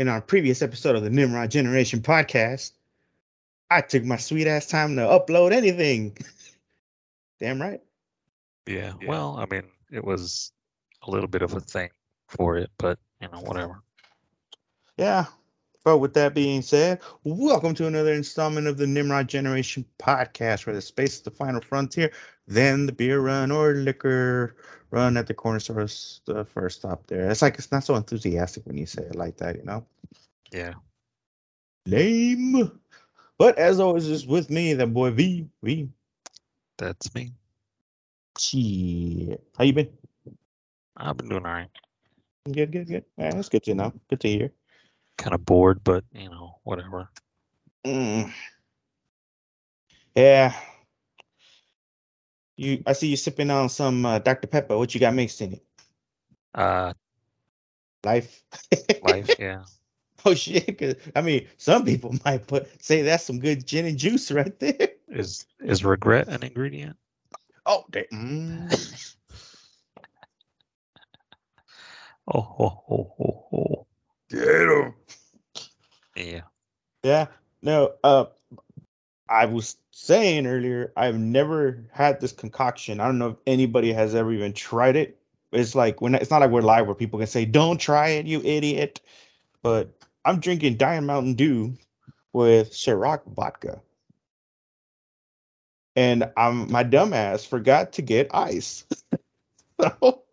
In our previous episode of the Nimrod Generation podcast, I took my sweet ass time to upload anything. Damn right. Yeah, well, I mean, it was a little bit of a thing for it, but you know, whatever. Yeah. But with that being said, welcome to another installment of the Nimrod Generation podcast, where the space is the final frontier, then the beer run or liquor run at the corner store is the first stop there. It's like it's not so enthusiastic when you say it like that, you know? Yeah. Lame. But as always, is with me, that boy V. V. That's me. Shit. How you been? I've been doing all right. Good, good, good. Yeah, that's good to know. Good to hear. Kind of bored, but you know, whatever. Mm. Yeah. You, I see you sipping on some uh, Dr. Pepper. What you got mixed in it? Uh, Life. life, yeah. oh shit! 'cause, I mean, some people might put say that's some good gin and juice right there. Is is regret an ingredient? Oh, damn. Mm. Oh, ho, ho, ho, ho. Get 'em. Yeah. Yeah. No. Uh, I was saying earlier, I've never had this concoction. I don't know if anybody has ever even tried it. It's like when it's not like we're live where people can say, "Don't try it, you idiot." But I'm drinking Diet Mountain Dew with Ciroc vodka, and I'm my dumbass forgot to get ice. so,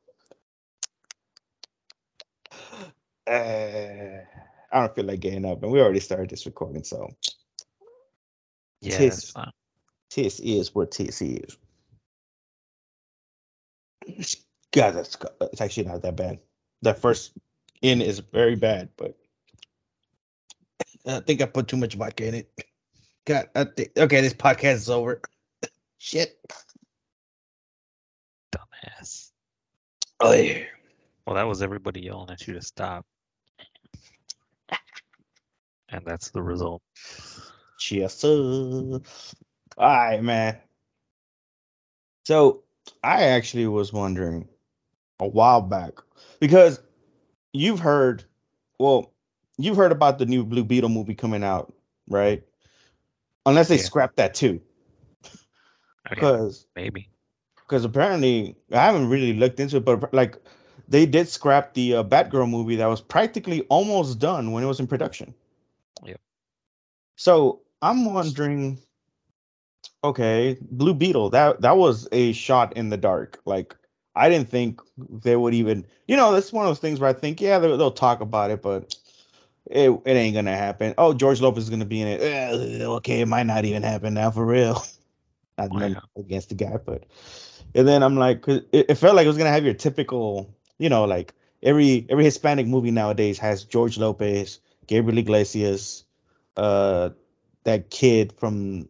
uh, I don't feel like getting up, and we already started this recording, so Yeah, Tis- Tis is what tis is. God, that's it's actually not that bad. That first in is very bad, but I think I put too much vodka in it. God, I think, okay, this podcast is over. Shit. Dumbass. Oh yeah. Well, that was everybody yelling at you to stop. And that's the result. Cheers. sir. All right, man. So I actually was wondering a while back because you've heard, well, you've heard about the new Blue Beetle movie coming out, right? Unless they Yeah. scrap that too, Okay, because maybe. because apparently I haven't really looked into it, but like they did scrap the uh, Batgirl movie that was practically almost done when it was in production. Yeah. So I'm wondering, okay, Blue Beetle that that was a shot in the dark. Like I didn't think they would even, you know, that's one of those things where I think, yeah, they'll, they'll talk about it, but it it ain't gonna happen. Oh, George Lopez is gonna be in it. Eh, okay, it might not even happen now for real. Not against the guy, but and then I'm like, 'cause it, it felt like it was gonna have your typical, you know, like every every Hispanic movie nowadays has George Lopez, Gabriel Iglesias, uh, that kid from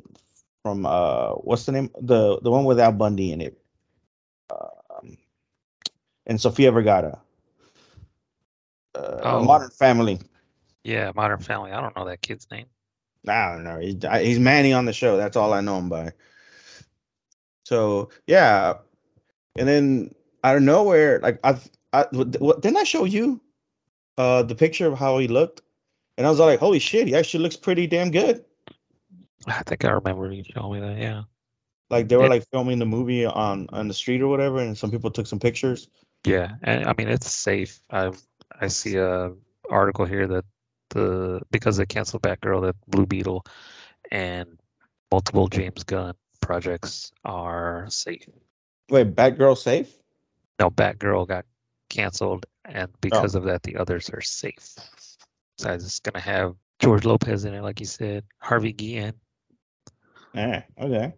from uh, what's the name? The the one with Al Bundy in it, um, and Sofia Vergara. Uh, Oh. Modern Family. Yeah, Modern Family. I don't know that kid's name. I don't know. He's, he's Manny on the show. That's all I know him by. So yeah, and then out of nowhere, like I've, I what, didn't I show you uh the picture of how he looked, and I was like, holy shit, he actually looks pretty damn good. I think I remember you showing me that. Yeah. Like they were Yeah. like filming the movie on on the street or whatever, and some people took some pictures. Yeah, and I mean it's safe. I I see a article here that the because they canceled Batgirl, that Blue Beetle and multiple James Gunn projects are safe. Wait, Batgirl safe? No, Batgirl got canceled, and because oh. of that, the others are safe. So it's just gonna have George Lopez in it, like you said, Harvey Guillen, Yeah. Okay.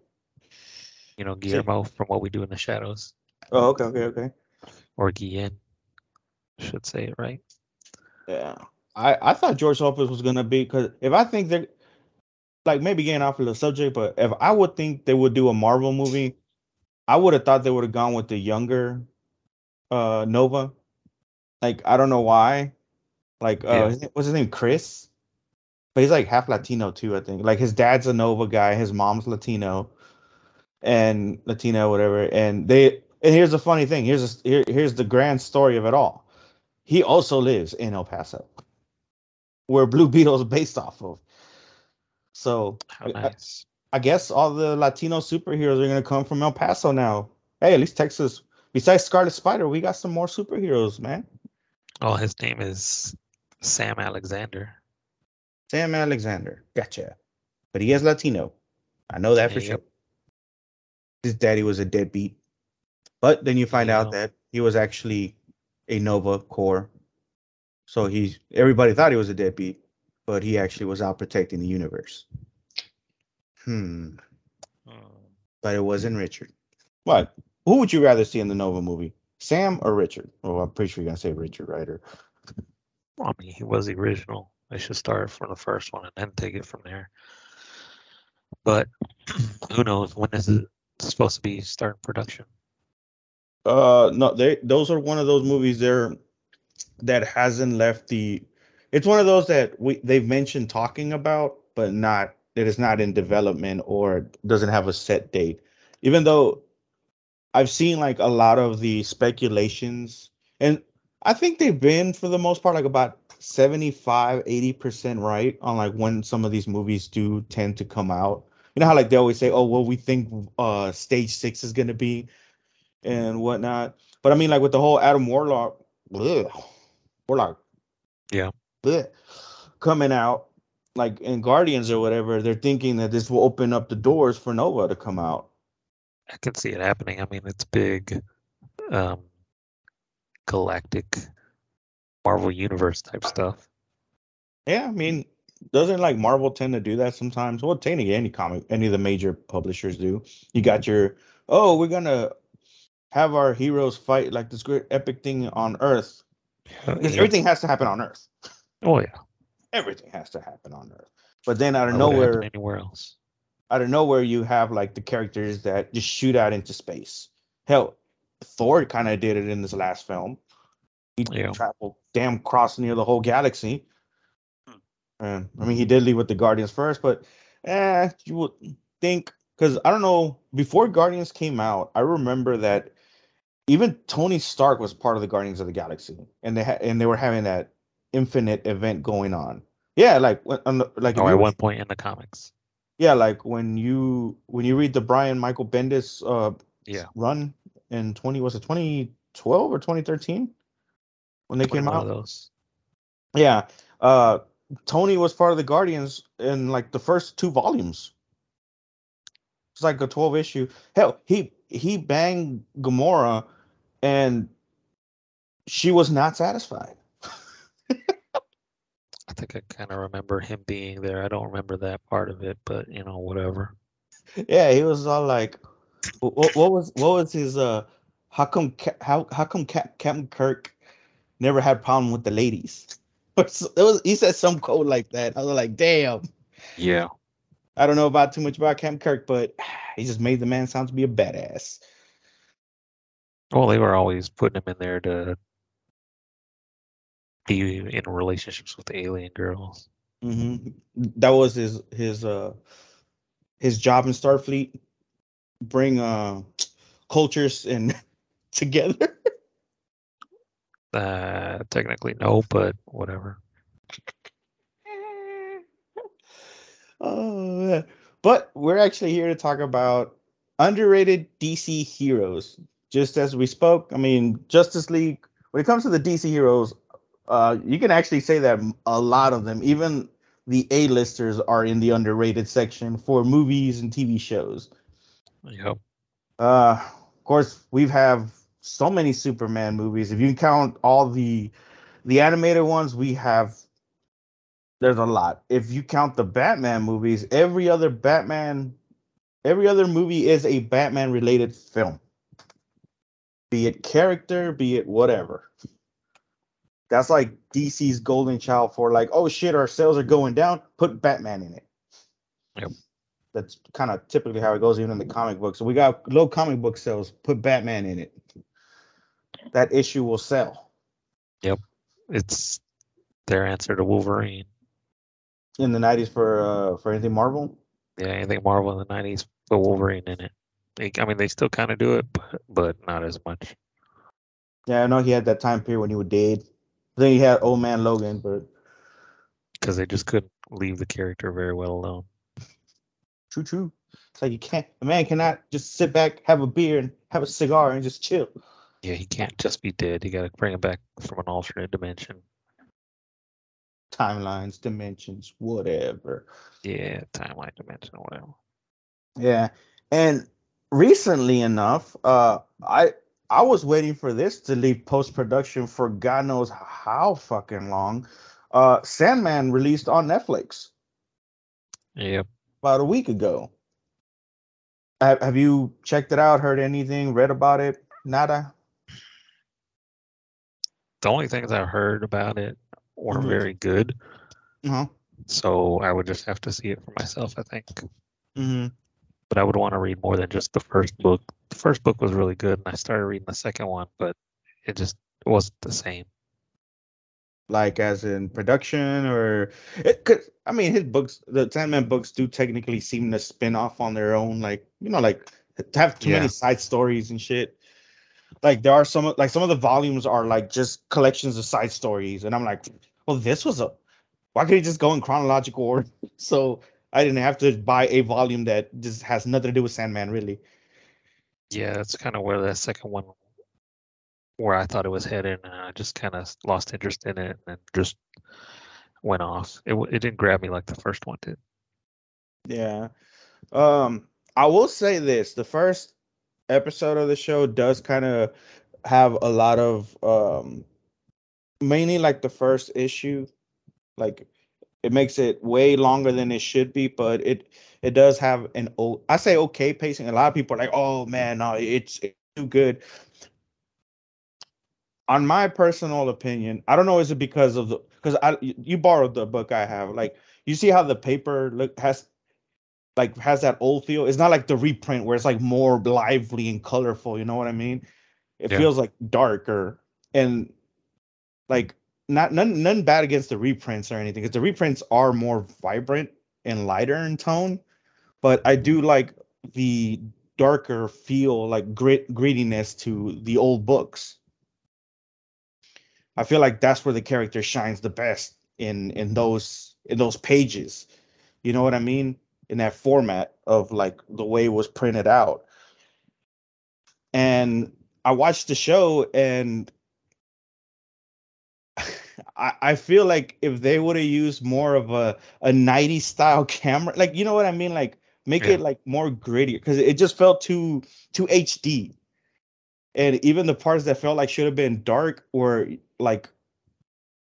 you know Guillermo from What We Do in the Shadows, Oh, okay, okay, okay. or Guillen, should say it right. Yeah. I, I thought George Lopez was gonna be because if I think they're like maybe getting off of the subject, but if I would think they would do a Marvel movie, I would have thought they would have gone with the younger uh Nova. Like I don't know why. Like uh Yeah. what's his name? Chris? But he's like half Latino too, I think. Like his dad's a Nova guy, his mom's Latino and Latino, whatever. And they and here's the funny thing. Here's a, here, here's the grand story of it all. He also lives in El Paso, where Blue Beetle is based off of. So nice. I, I guess all the Latino superheroes are gonna come from El Paso now. Hey, at least Texas. Besides Scarlet Spider, we got some more superheroes, man. Oh, his name is Sam Alexander. Sam Alexander, gotcha. But he is Latino. I know that for Yep. sure. His daddy was a deadbeat. But then you find out Yeah. that he was actually a Nova Corps. So he's everybody thought he was a deadbeat, but he actually was out protecting the universe. Hmm. Hmm. But it wasn't Richard. What? Who would you rather see in the Nova movie? Sam or Richard? Well, I'm pretty sure you're gonna say Richard? Or Well, I mean, he was the original. They should start from the first one and then take it from there. But who knows when is it supposed to be starting production? Uh, no, they those are one of those movies there that hasn't left the. It's one of those that we they've mentioned talking about, but not that is not in development or doesn't have a set date. Even though I've seen like a lot of the speculations, and I think they've been for the most part like about 75, 80 percent right on like when some of these movies do tend to come out. You know how like they always say, "Oh, well, we think uh stage six is gonna be." and whatnot. But I mean, like with the whole Adam Warlock, ugh, Warlock, Yeah. ugh, coming out, like in Guardians or whatever, they're thinking that this will open up the doors for Nova to come out. I can see it happening. I mean, it's big, um, galactic Marvel Universe type stuff. Yeah, I mean, doesn't like Marvel tend to do that sometimes? Well, technically, any comic, any of the major publishers do. You got your, oh, we're gonna have our heroes fight like this great epic thing on Earth because yeah. everything has to happen on Earth. Oh yeah. Everything has to happen on Earth. But then out of Why would it happen nowhere, anywhere else. out of nowhere you have like the characters that just shoot out into space. Hell, Thor kind of did it in this last film. He Yeah. traveled damn cross near the whole galaxy. And I mean, he did leave with the Guardians first, but eh, you would think because I don't know. Before Guardians came out, I remember that even Tony Stark was part of the Guardians of the Galaxy, and they had and they were having that infinite event going on. Yeah, like when- the, like Oh, at one point in the comics. yeah, like when you when you read the Brian Michael Bendis uh Yeah. run in twenty was it twenty twelve or twenty thirteen when they came out? those. Yeah, uh, Tony was part of the Guardians in like the first two volumes. It's like a twelve issue. Hell, he he banged Gamora, and she was not satisfied. I think I kind of remember him being there. I don't remember that part of it, but you know, whatever. Yeah, he was all like, what, what was what was his uh, how come how how come Cap- Captain Kirk never had problem with the ladies? So- It was he said some code like that. I was like, damn. Yeah. I don't know about too much about Captain Kirk, but he just made the man sound to be a badass. Well, they were always putting him in there to be in relationships with alien girls. hmm That was his his uh his job in Starfleet. Bring uh cultures and together. Uh, technically no, but whatever. oh, but we're actually here to talk about underrated DC heroes. Just as we spoke, I mean, Justice League. When it comes to the DC heroes, uh, you can actually say that a lot of them, even the A-listers, are in the underrated section for movies and TV shows. Yep. Uh, of course, we have so many Superman movies. If you count all the the animated ones, we have there's a lot. If you count the Batman movies, every other Batman, every other movie is a Batman related film. Be it character, be it whatever. That's like DC's golden child for like, oh shit, our sales are going down. Put Batman in it. Yep. That's kind of typically how it goes even in the comic books. So we got low comic book sales. Put Batman in it. That issue will sell. Yep, it's their answer to Wolverine. in the 90s for uh for anything Marvel. Yeah, anything Marvel in the nineties, put Wolverine in it. I mean, they still kind of do it, but, but not as much. Yeah, I know he had that time period when he was dead. Then he had old man Logan, but because they just couldn't leave the character very well alone. true, true. It's like you can't. A man cannot just sit back, have a beer, and have a cigar and just chill. Yeah, he can't just be dead. You got to bring him back from an alternate dimension. Timelines, dimensions, whatever. Yeah, timeline dimension or whatever. Yeah, and recently enough, uh, I I was waiting for this to leave post production for God knows how fucking long. Uh, Sandman released on Netflix Yep. about a week ago. Have, have you checked it out? Heard anything? Read about it? Nada. The only things I heard about it weren't Mhm. very good, Uh-huh. so I would just have to see it for myself. I think, Mm-hmm. but I would want to read more than just the first book. The first book was really good, and I started reading the second one, but it just wasn't the same. Like as in production, or it could. I mean, his books, the Sandman books, do technically seem to spin off on their own. Like you know, like to have too Yeah. many side stories and shit. Like there are some, like some of the volumes are like just collections of side stories, and I'm like, well, this was a. Why could he just go in chronological order? So I didn't have to buy a volume that just has nothing to do with Sandman, really. Yeah, that's kind of where that second one, where I thought it was headed, and I just kind of lost interest in it and just went off. It it didn't grab me like the first one did. Yeah. Um, I will say this: the first episode of the show does kind of have a lot of um, mainly like the first issue, like it makes it way longer than it should be, but it it does have an old, I say okay pacing. A lot of people are like, oh man, no, it's, it's too good. On my personal opinion, I don't know, is it because of the because I you you borrowed the book I have. Like you see how the paper look has like has that old feel. It's not like the reprint where it's like more lively and colorful. You know what I mean? It Yeah. feels like darker and like not none none bad against the reprints or anything because the reprints are more vibrant and lighter in tone. But I do like the darker feel, like grit grittiness to the old books. I feel like that's where the character shines the best in in those in those pages. You know what I mean? In that format of like the way it was printed out. And I watched the show and I, I feel like if they would have used more of a, a 90s style camera, like you know what I mean? Like make Yeah. it like more gritty because it just felt too too HD. And even the parts that felt like should have been dark were like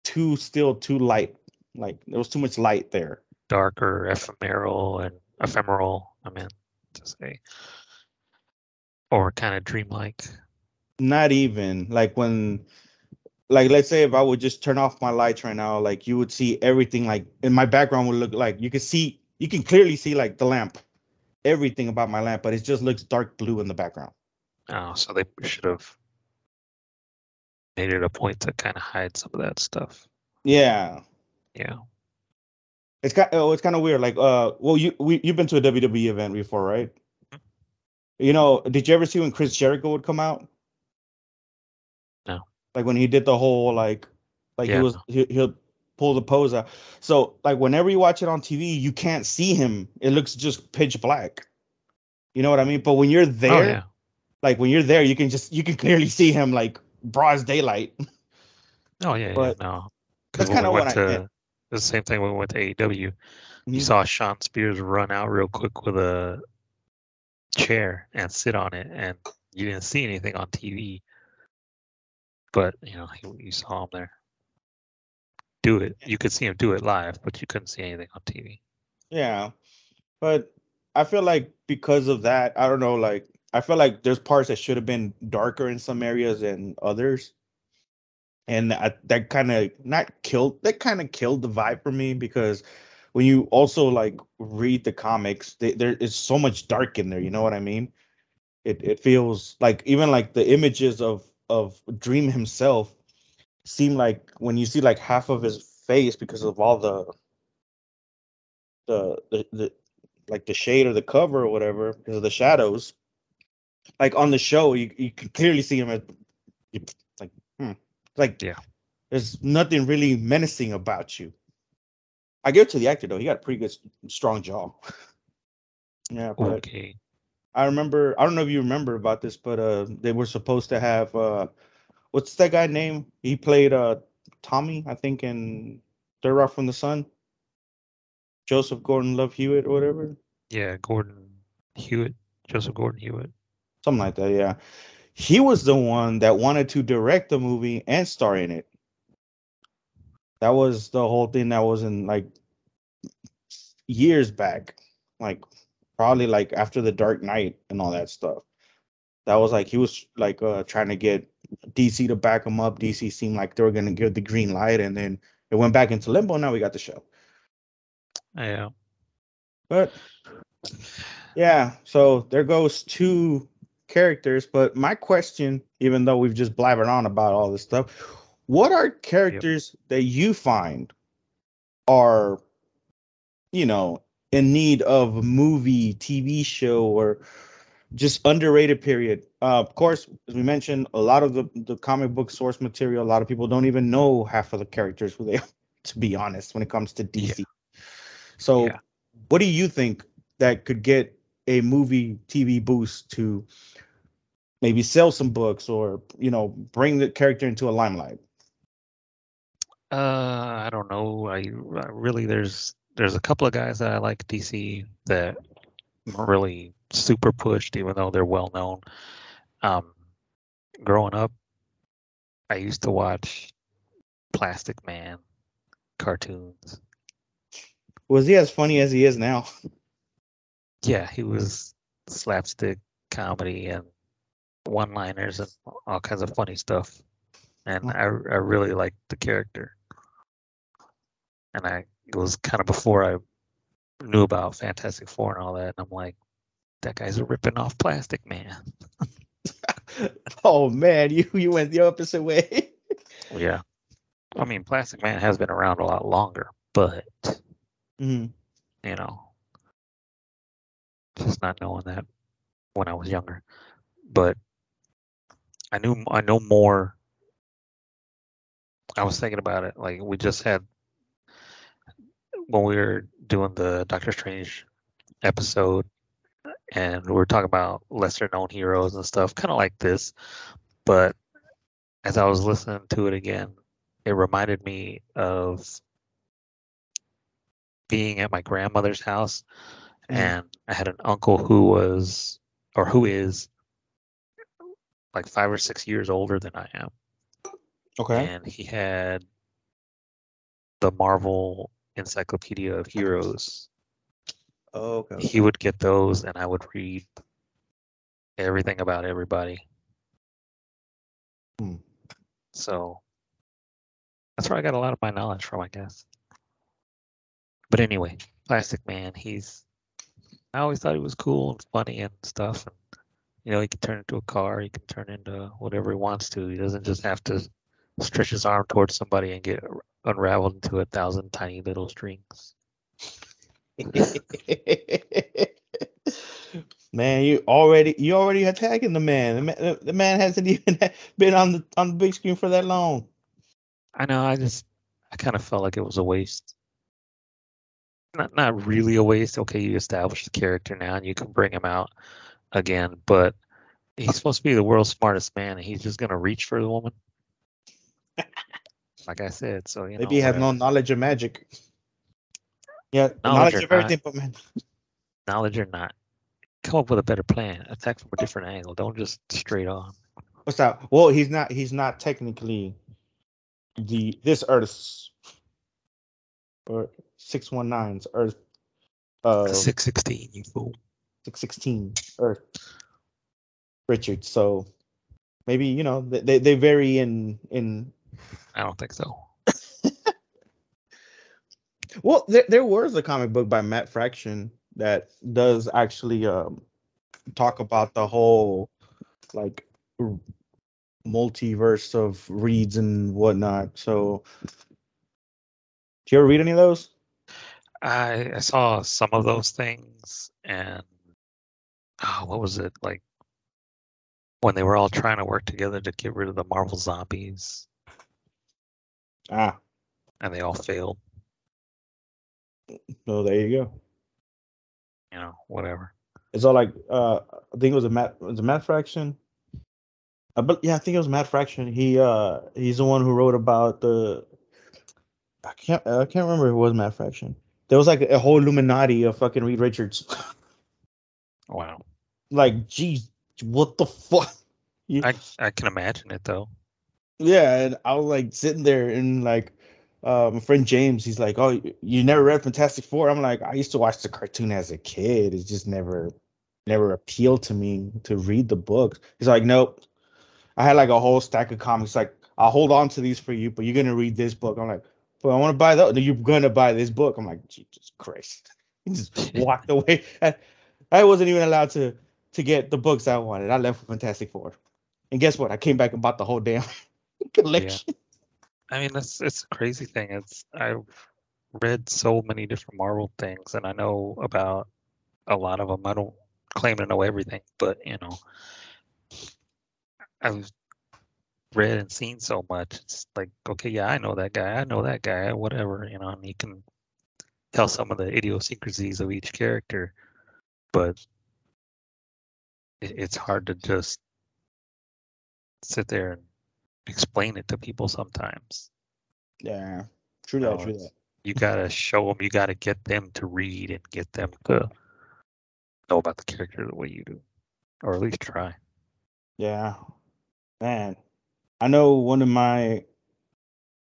too still too light. Like there was too much light there. Darker, ephemeral, and ephemeral. I mean to say, or kind of dreamlike. Not even like when like let's say if I would just turn off my lights right now, like you would see everything like in my background would look like you could see you can clearly see like the lamp, everything about my lamp, but it just looks dark blue in the background. Oh, so they should have made it a point to kind of hide some of that stuff. Yeah. Yeah. It's kind oh, it's kind of weird. Like uh well you we, you've been to a WWE event before, right? You know, did you ever see when Chris Jericho would come out? No. Like when he did the whole like like Yeah, he was he, he'll pull the pose out. So like whenever you watch it on TV, you can't see him. It looks just pitch black. You know what I mean? But when you're there, Oh yeah. like when you're there, you can just you can clearly see him like broad as daylight. Oh yeah. but yeah. No. that's kinda what I to. The same thing when we went to AEW, you Mhm. saw Shawn Spears run out real quick with a chair and sit on it, and you didn't see anything on TV. But you know, he, you saw him there do it. You could see him do it live, but you couldn't see anything on TV. Yeah. But I feel like because of that, I don't know, like I feel like there's parts that should have been darker in some areas than others. And I, that kind of not killed that kind of killed the vibe for me because when you also like read the comics, they, there is so much dark in there, you know what I mean? It it feels like even like the images of of Dream himself seem like when you see like half of his face because of all the the the, the like the shade or the cover or whatever because of the shadows like on the show, you you can clearly see him as like hmm, like Yeah. There's nothing really menacing about you. I give it to the actor though; he got a pretty good, strong jaw. yeah, but Okay. I remember. I don't know if you remember about this, but uh, they were supposed to have uh, what's that guy name? He played uh Tommy, I think, in Third Rock from the Sun. Joseph Gordon-Levitt Hewitt or whatever. Yeah, Gordon Hewitt, Joseph Gordon Hewitt. something like that. Yeah, he was the one that wanted to direct the movie and star in it. That was the whole thing. That was in like years back, like probably like after the Dark Knight and all that stuff. That was like he was like uh trying to get DC to back him up. DC seemed like they were gonna give the green light, and then it went back into limbo. Now we got the show. Yeah. But yeah, so there goes two characters. But my question, even though we've just blabbered on about all this stuff, what are characters that you find are, you know, in need of a movie, TV show, or just underrated period? Uh, of course, as we mentioned, a lot of the, the comic book source material, a lot of people don't even know half of the characters who they are, to be honest, when it comes to DC. So, Yeah. what do you think that could get a movie TV boost to maybe sell some books or you know bring the character into a limelight? Uh, I don't know. I, I really there's there's a couple of guys that I like DC that really super pushed, even though they're well known. Um, growing up, I used to watch Plastic Man cartoons. Was he as funny as he is now? Yeah, he was slapstick comedy and one-liners and all kinds of funny stuff, and I I really liked the character. And I it was kind of before I knew about Fantastic Four and all that, and I'm like, that guy's ripping off Plastic Man. oh man, you you went the opposite way. Yeah, I mean, Plastic Man has been around a lot longer, but Mhm. you know, just not knowing that when I was younger. But I knew I know more. I was thinking about it. Like we just had when we were doing the Doctor Strange episode, and we were talking about lesser known heroes and stuff, kind of like this. But as I was listening to it again, it reminded me of being at my grandmother's house Mhm. and I had an uncle who was or who is like five or six years older than I am. Okay. And he had the Marvel Encyclopedia of Heroes. Oh, okay. He would get those and I would read everything about everybody. Hmm. So that's where I got a lot of my knowledge from, I guess. But anyway, Plastic Man, he's I always thought he was cool and funny and stuff. And you know, he can turn into a car, he can turn into whatever he wants to. He doesn't just have to stretch his arm towards somebody and get unraveled into a thousand tiny little strings. man, you already you already attacking the man. The man, the- the man hasn't even been on the on the big screen for that long. I know, I just I kind of felt like it was a waste. Not not really a waste. Okay, you established the character now and you can bring him out again, but he's supposed to be the world's smartest man and he's just gonna reach for the woman. like I said, so you know Maybe he has no knowledge of magic. Yeah, Knowledge knowledge, of everything, but man, knowledge or not. Come up with a better plan. Attack from a different angle. Don't just straight on. what's that? Well, he's not. He's not technically the this Earth's or six one nine's Earth. Uh, Six sixteen, you fool. Six sixteen or Richard. So maybe you know they they, they vary in in. I don't think so. Well, there there was a comic book by Matt Fraction that does actually um talk about the whole like r- multiverse of Reeds and whatnot. So, do you ever read any of those? I I saw some of those things and oh, what was it like? when they were all trying to work together to get rid of the Marvel zombies, Ah, and they all failed. so there you go. You know, whatever. It's all like uh, I think it was a Matt was it Matt Fraction. Uh, but yeah, I think it was Matt Fraction. He uh he's the one who wrote about the. I can't I can't remember if it was Matt Fraction. There was like a whole Illuminati of fucking Reed Richards. Wow. Like, geez, what the fuck? You- I I can imagine it though. Yeah, and I was like sitting there and like uh, my friend James, he's like, "Oh, you- you never read Fantastic Four? I'm like, I used to watch the cartoon as a kid. It just never, never appealed to me to read the books. He's like, Nope. I had like a whole stack of comics. Like, I'll hold on to these for you, but you're gonna read this book. I'm like, but I want to buy that. You're gonna buy this book. I'm like, Jesus Christ. He just walked away. I, I wasn't even allowed to to get the books I wanted. I left with Fantastic Four. And guess what? I came back and bought the whole damn collection. I mean, that's it's a crazy thing. It's I've read so many different Marvel things, and I know about a lot of them. I don't claim to know everything, but you know, I've read and seen so much. It's like, okay, yeah, I know that guy. I know that guy. Whatever, you know, and you can tell some of the idiosyncrasies of each character, but it, it's hard to just sit there and explain it to people sometimes. Yeah, true that, true that. You gotta show them. You gotta get them to read and get them to know about the character the way you do, or at least try. Yeah, man. I know one of my.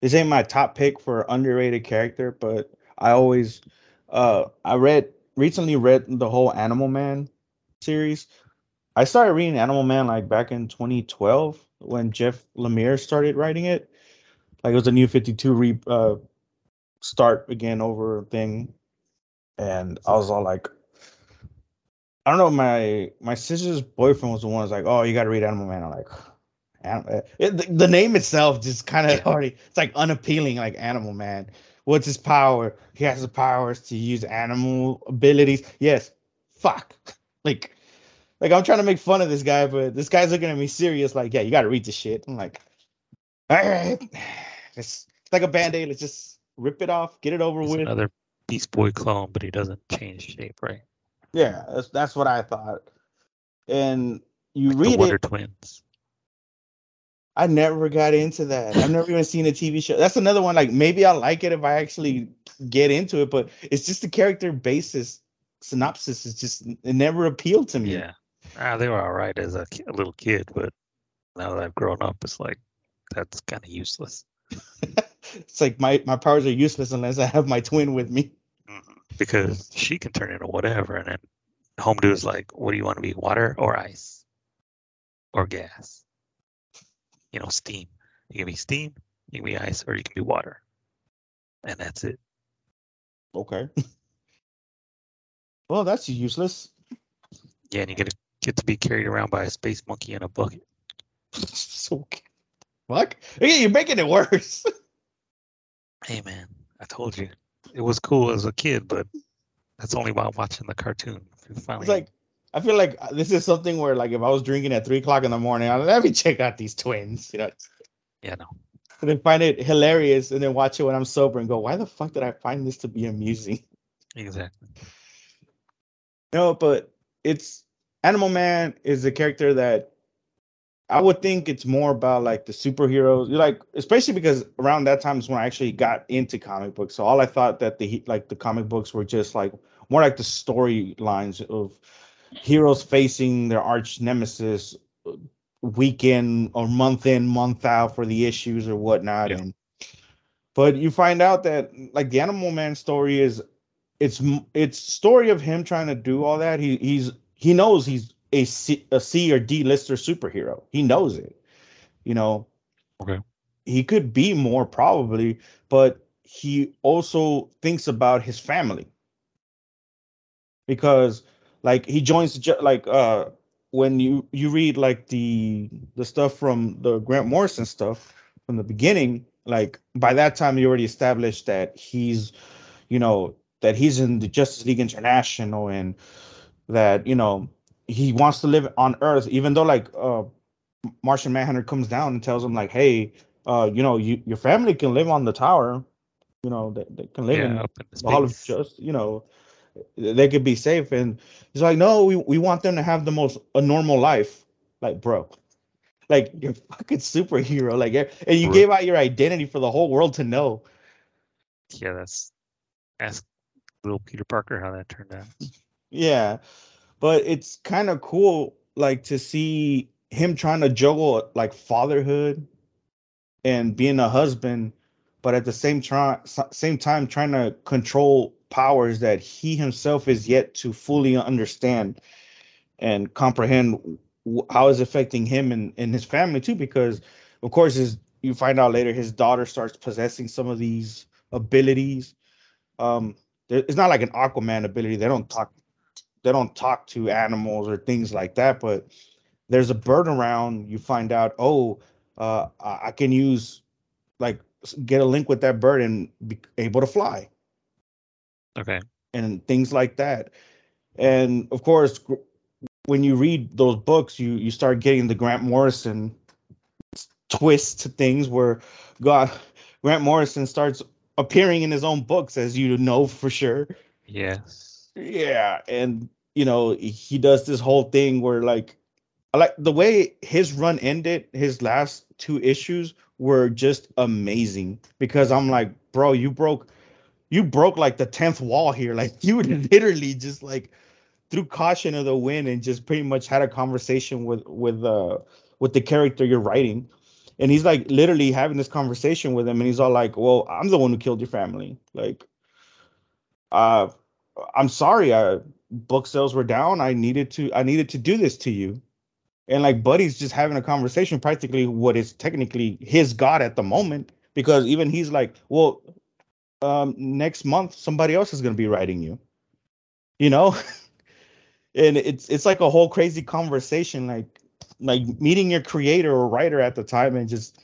This ain't my top pick for underrated character, but I always, uh, I read recently read the whole Animal Man series. I started reading Animal Man like back in 2012 when Jeff Lemire started writing it. Like it was a new 52 re uh start again over thing, and I was all like, I don't know. My my sister's boyfriend was the one who's like, "Oh, you got to read Animal Man." I'm like, Anim- it, the, the name itself just kind of already it's like unappealing. Like Animal Man, what's his power? He has the powers to use animal abilities. Yes, fuck. Like, like I'm trying to make fun of this guy, but this guy's looking at me serious. Like, yeah, you got to read this shit. I'm like, all right, it's, it's like a band aid. Let's just rip it off, get it over with. another Beast Boy clone, but he doesn't change shape, right? Yeah, that's that's what I thought. And you the read Wonder it, Twins. I never got into that. I've never even seen a TV show. That's another one. Like maybe I'll like it if I actually get into it, but it's just the character basis synopsis is just it never appealed to me. Yeah, ah, they were all right as a, a little kid, but now that I've grown up, it's like that's kind of useless. It's like my my powers are useless unless I have my twin with me. because she can turn into whatever, and then Home Dude is like, "What do you want to be? Water or ice or gas? You know, steam. You can be steam, you can be ice, or you can be water, and that's it." Okay. well, that's useless. Yeah, and you get to get to be carried around by a space monkey in a bucket. so fuck. Yeah, you're making it worse. Hey man, I told you it was cool as a kid, but that's only while watching the cartoon. Finally, It's like I feel like uh, this is something where like if I was drinking at three o'clock in the morning, I'd, let me check out these twins, you know, yeah, no, and then find it hilarious, and then watch it when I'm sober and go, why the fuck did I find this to be amusing? exactly. No, but it's Animal Man is a character that I would think it's more about like the superheroes. You like, especially because around that time is when I actually got into comic books. So all I thought that the like the comic books were just like more like the storylines of heroes facing their arch nemesis uh, week in or month in, month out for the issues or whatnot. Yeah. And but you find out that like the Animal Man story is it's it's story of him trying to do all that. He he's he knows he's a C, a C or D lister superhero. He knows it. You know. Okay. He could be more probably, but he also thinks about his family because like he joins the like uh when you you read like the the stuff from the Grant Morrison stuff from the beginning like by that time you already established that he's you know that he's in the Justice League International and that you know he wants to live on Earth, even though like uh, Martian Manhunter comes down and tells him like, hey, uh, you know, you your family can live on the tower, you know, they, they can live Yeah, in the Hall of. Just, you know, they could be safe. And he's like, no, we, we want them to have the most a normal life. Like, bro, like you're a fucking superhero. Like, and you Right. gave out your identity for the whole world to know. Yeah, that's ask little Peter Parker how that turned out. Yeah, but it's kind of cool, like to see him trying to juggle like fatherhood and being a husband, but at the same time, same time trying to control powers that he himself is yet to fully understand and comprehend how it's affecting him and, and his family too. Because of course, his you find out later his daughter starts possessing some of these abilities. Um, there, it's not like an Aquaman ability. They don't talk they don't talk to animals or things like that but there's a bird around you find out oh uh i can use like get a link with that bird and be able to fly Okay. and things like that and of course gr- when you read those books you you start getting the grant morrison twist to things where god grant morrison starts appearing in his own books as you know for sure Yes. yeah, and you know he does this whole thing where like, I like the way his run ended. His last two issues were just amazing because I'm like, bro, you broke, you broke like the tenth wall here. Like you literally just like threw caution of the wind and just pretty much had a conversation with with uh with the character you're writing. And he's like literally having this conversation with him, and he's all like, "Well, I'm the one who killed your family. Like, uh, I'm sorry, uh, book sales were down. I needed to I needed to do this to you. And like Buddy's just having a conversation, practically what is technically his God at the moment, because even he's like, Well, um, next month somebody else is gonna be writing you. You know? and it's it's like a whole crazy conversation, like like meeting your creator or writer at the time and just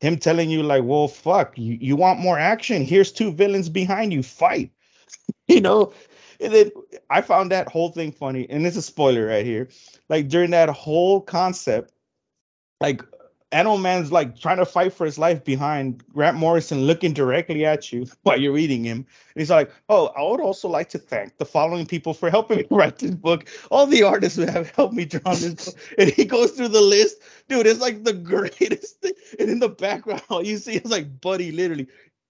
him telling you like, well, fuck, you, you want more action? Here's two villains behind you, fight. you know, and then I found that whole thing funny, and it's a spoiler right here. Like during that whole concept, like Animal Man's like trying to fight for his life behind Grant Morrison looking directly at you while you're reading him. And he's like, Oh, I would also like to thank the following people for helping me write this book. All the artists who have helped me draw this book. And he goes through the list. Dude, it's like the greatest thing. And in the background, all you see is like Buddy literally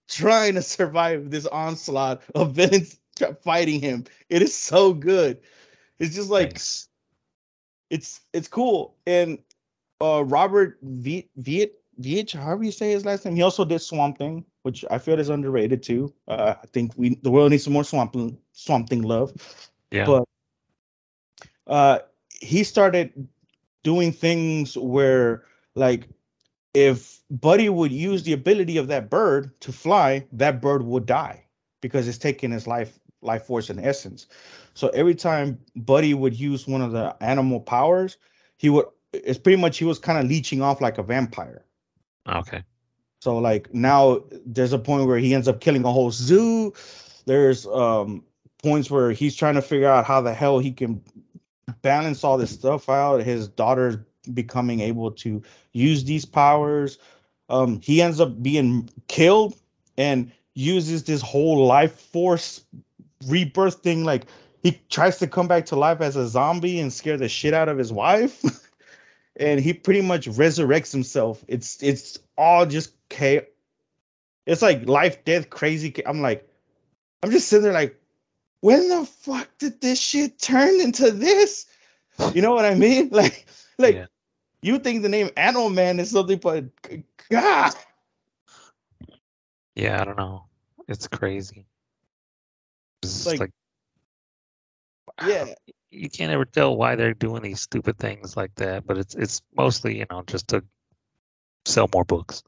trying to survive this onslaught of villains fighting him. It is so good. It's just like Nice. it's it's cool. And uh Robert V Viet Viet, however you say his last name, he also did Swamp Thing, which I feel is underrated too. Uh, I think we the world needs some more Swamp Thing, Swamp Thing love. Yeah. But uh he started doing things where like if Buddy would use the ability of that bird to fly, that bird would die because it's taking his life life force and essence. So every time Buddy would use one of the animal powers, he would it's pretty much he was kind of leeching off like a vampire. okay. So like now there's a point where he ends up killing a whole zoo. There's um points where he's trying to figure out how the hell he can balance all this stuff out. His daughter's becoming able to use these powers. Um he ends up being killed and uses this whole life force rebirth thing like he tries to come back to life as a zombie and scare the shit out of his wife. and he pretty much resurrects himself. It's it's all just chaos. It's like life, death, crazy. I'm like, I'm just sitting there like, when the fuck did this shit turn into this? You know what I mean? Like, like Yeah. you think the name Animal Man is something, but God, Yeah, I don't know. It's crazy. It's Like- like, yeah, you can't ever tell why they're doing these stupid things like that, but it's it's mostly, you know, just to sell more books,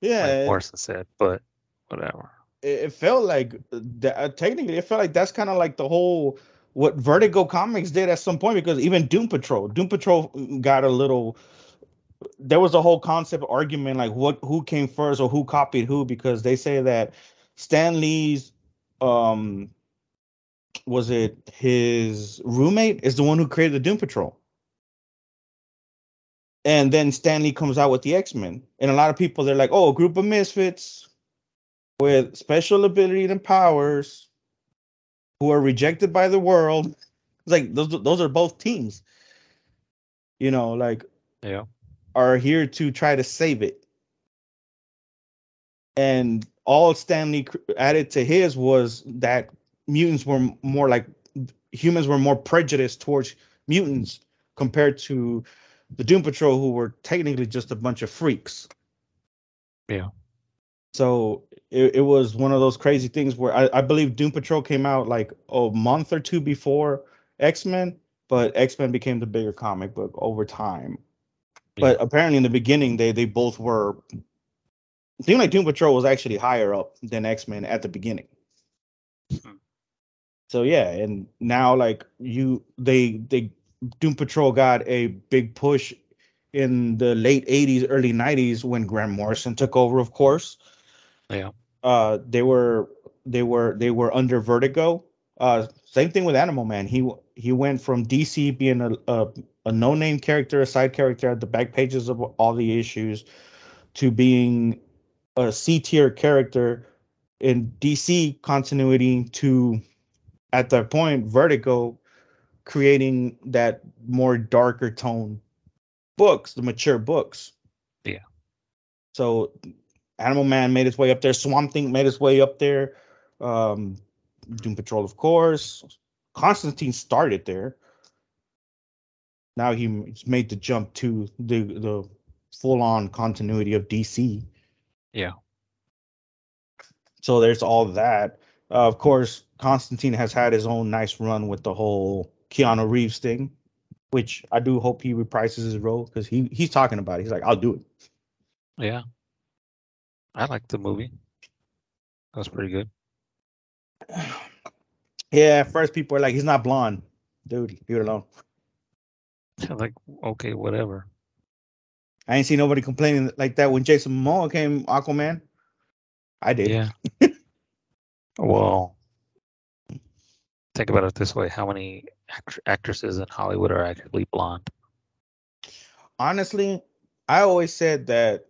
yeah. like Morrison said, but whatever. it, it felt like that, uh, technically it felt like that's kind of like the whole what Vertigo Comics did at some point because even Doom Patrol, Doom Patrol got a little. There was a whole concept argument like what who came first or who copied who because they say that Stan Lee's um was it his roommate is the one who created the Doom Patrol. And then Stan Lee comes out with the X Men, and a lot of people they're like, "Oh, a group of misfits with special abilities and powers who are rejected by the world." It's like those those are both teams. You know, like Yeah. are here to try to save it. And all Stan Lee added to his was that mutants were more like humans were more prejudiced towards mutants compared to the Doom Patrol, who were technically just a bunch of freaks. Yeah. So it, it was one of those crazy things where I, I believe Doom Patrol came out like a month or two before X Men, but X Men became the bigger comic book over time. But apparently, in the beginning, they they both were. It seemed like Doom Patrol was actually higher up than X Men at the beginning. Hmm. So yeah, and now like you, they they Doom Patrol got a big push in the late '80s, early '90s when Grant Morrison took over, of course. Yeah. Uh, they were they were they were under Vertigo. Uh, same thing with Animal Man. He he went from DC being a a, a no name character, a side character at the back pages of all the issues, to being a C tier character in DC continuity. To at that point, Vertigo creating that more darker tone books, the mature books. Yeah. So Animal Man made its way up there. Swamp Thing made its way up there. Um, Doom Patrol, of course. Constantine started there. Now he's made the jump to the the full on continuity of DC. Yeah. So there's all that. Uh, of course, Constantine has had his own nice run with the whole Keanu Reeves thing, which I do hope he reprises his role because he he's talking about it. He's like, I'll do it. Yeah. I liked the movie. That was pretty good. Yeah, first people are like, he's not blonde. Dude, leave it alone. like, okay, whatever. I ain't seen nobody complaining like that when Jason Momoa came Aquaman. I did. Yeah. well, think about it this way: how many act- actresses in Hollywood are actually blonde? Honestly, I always said that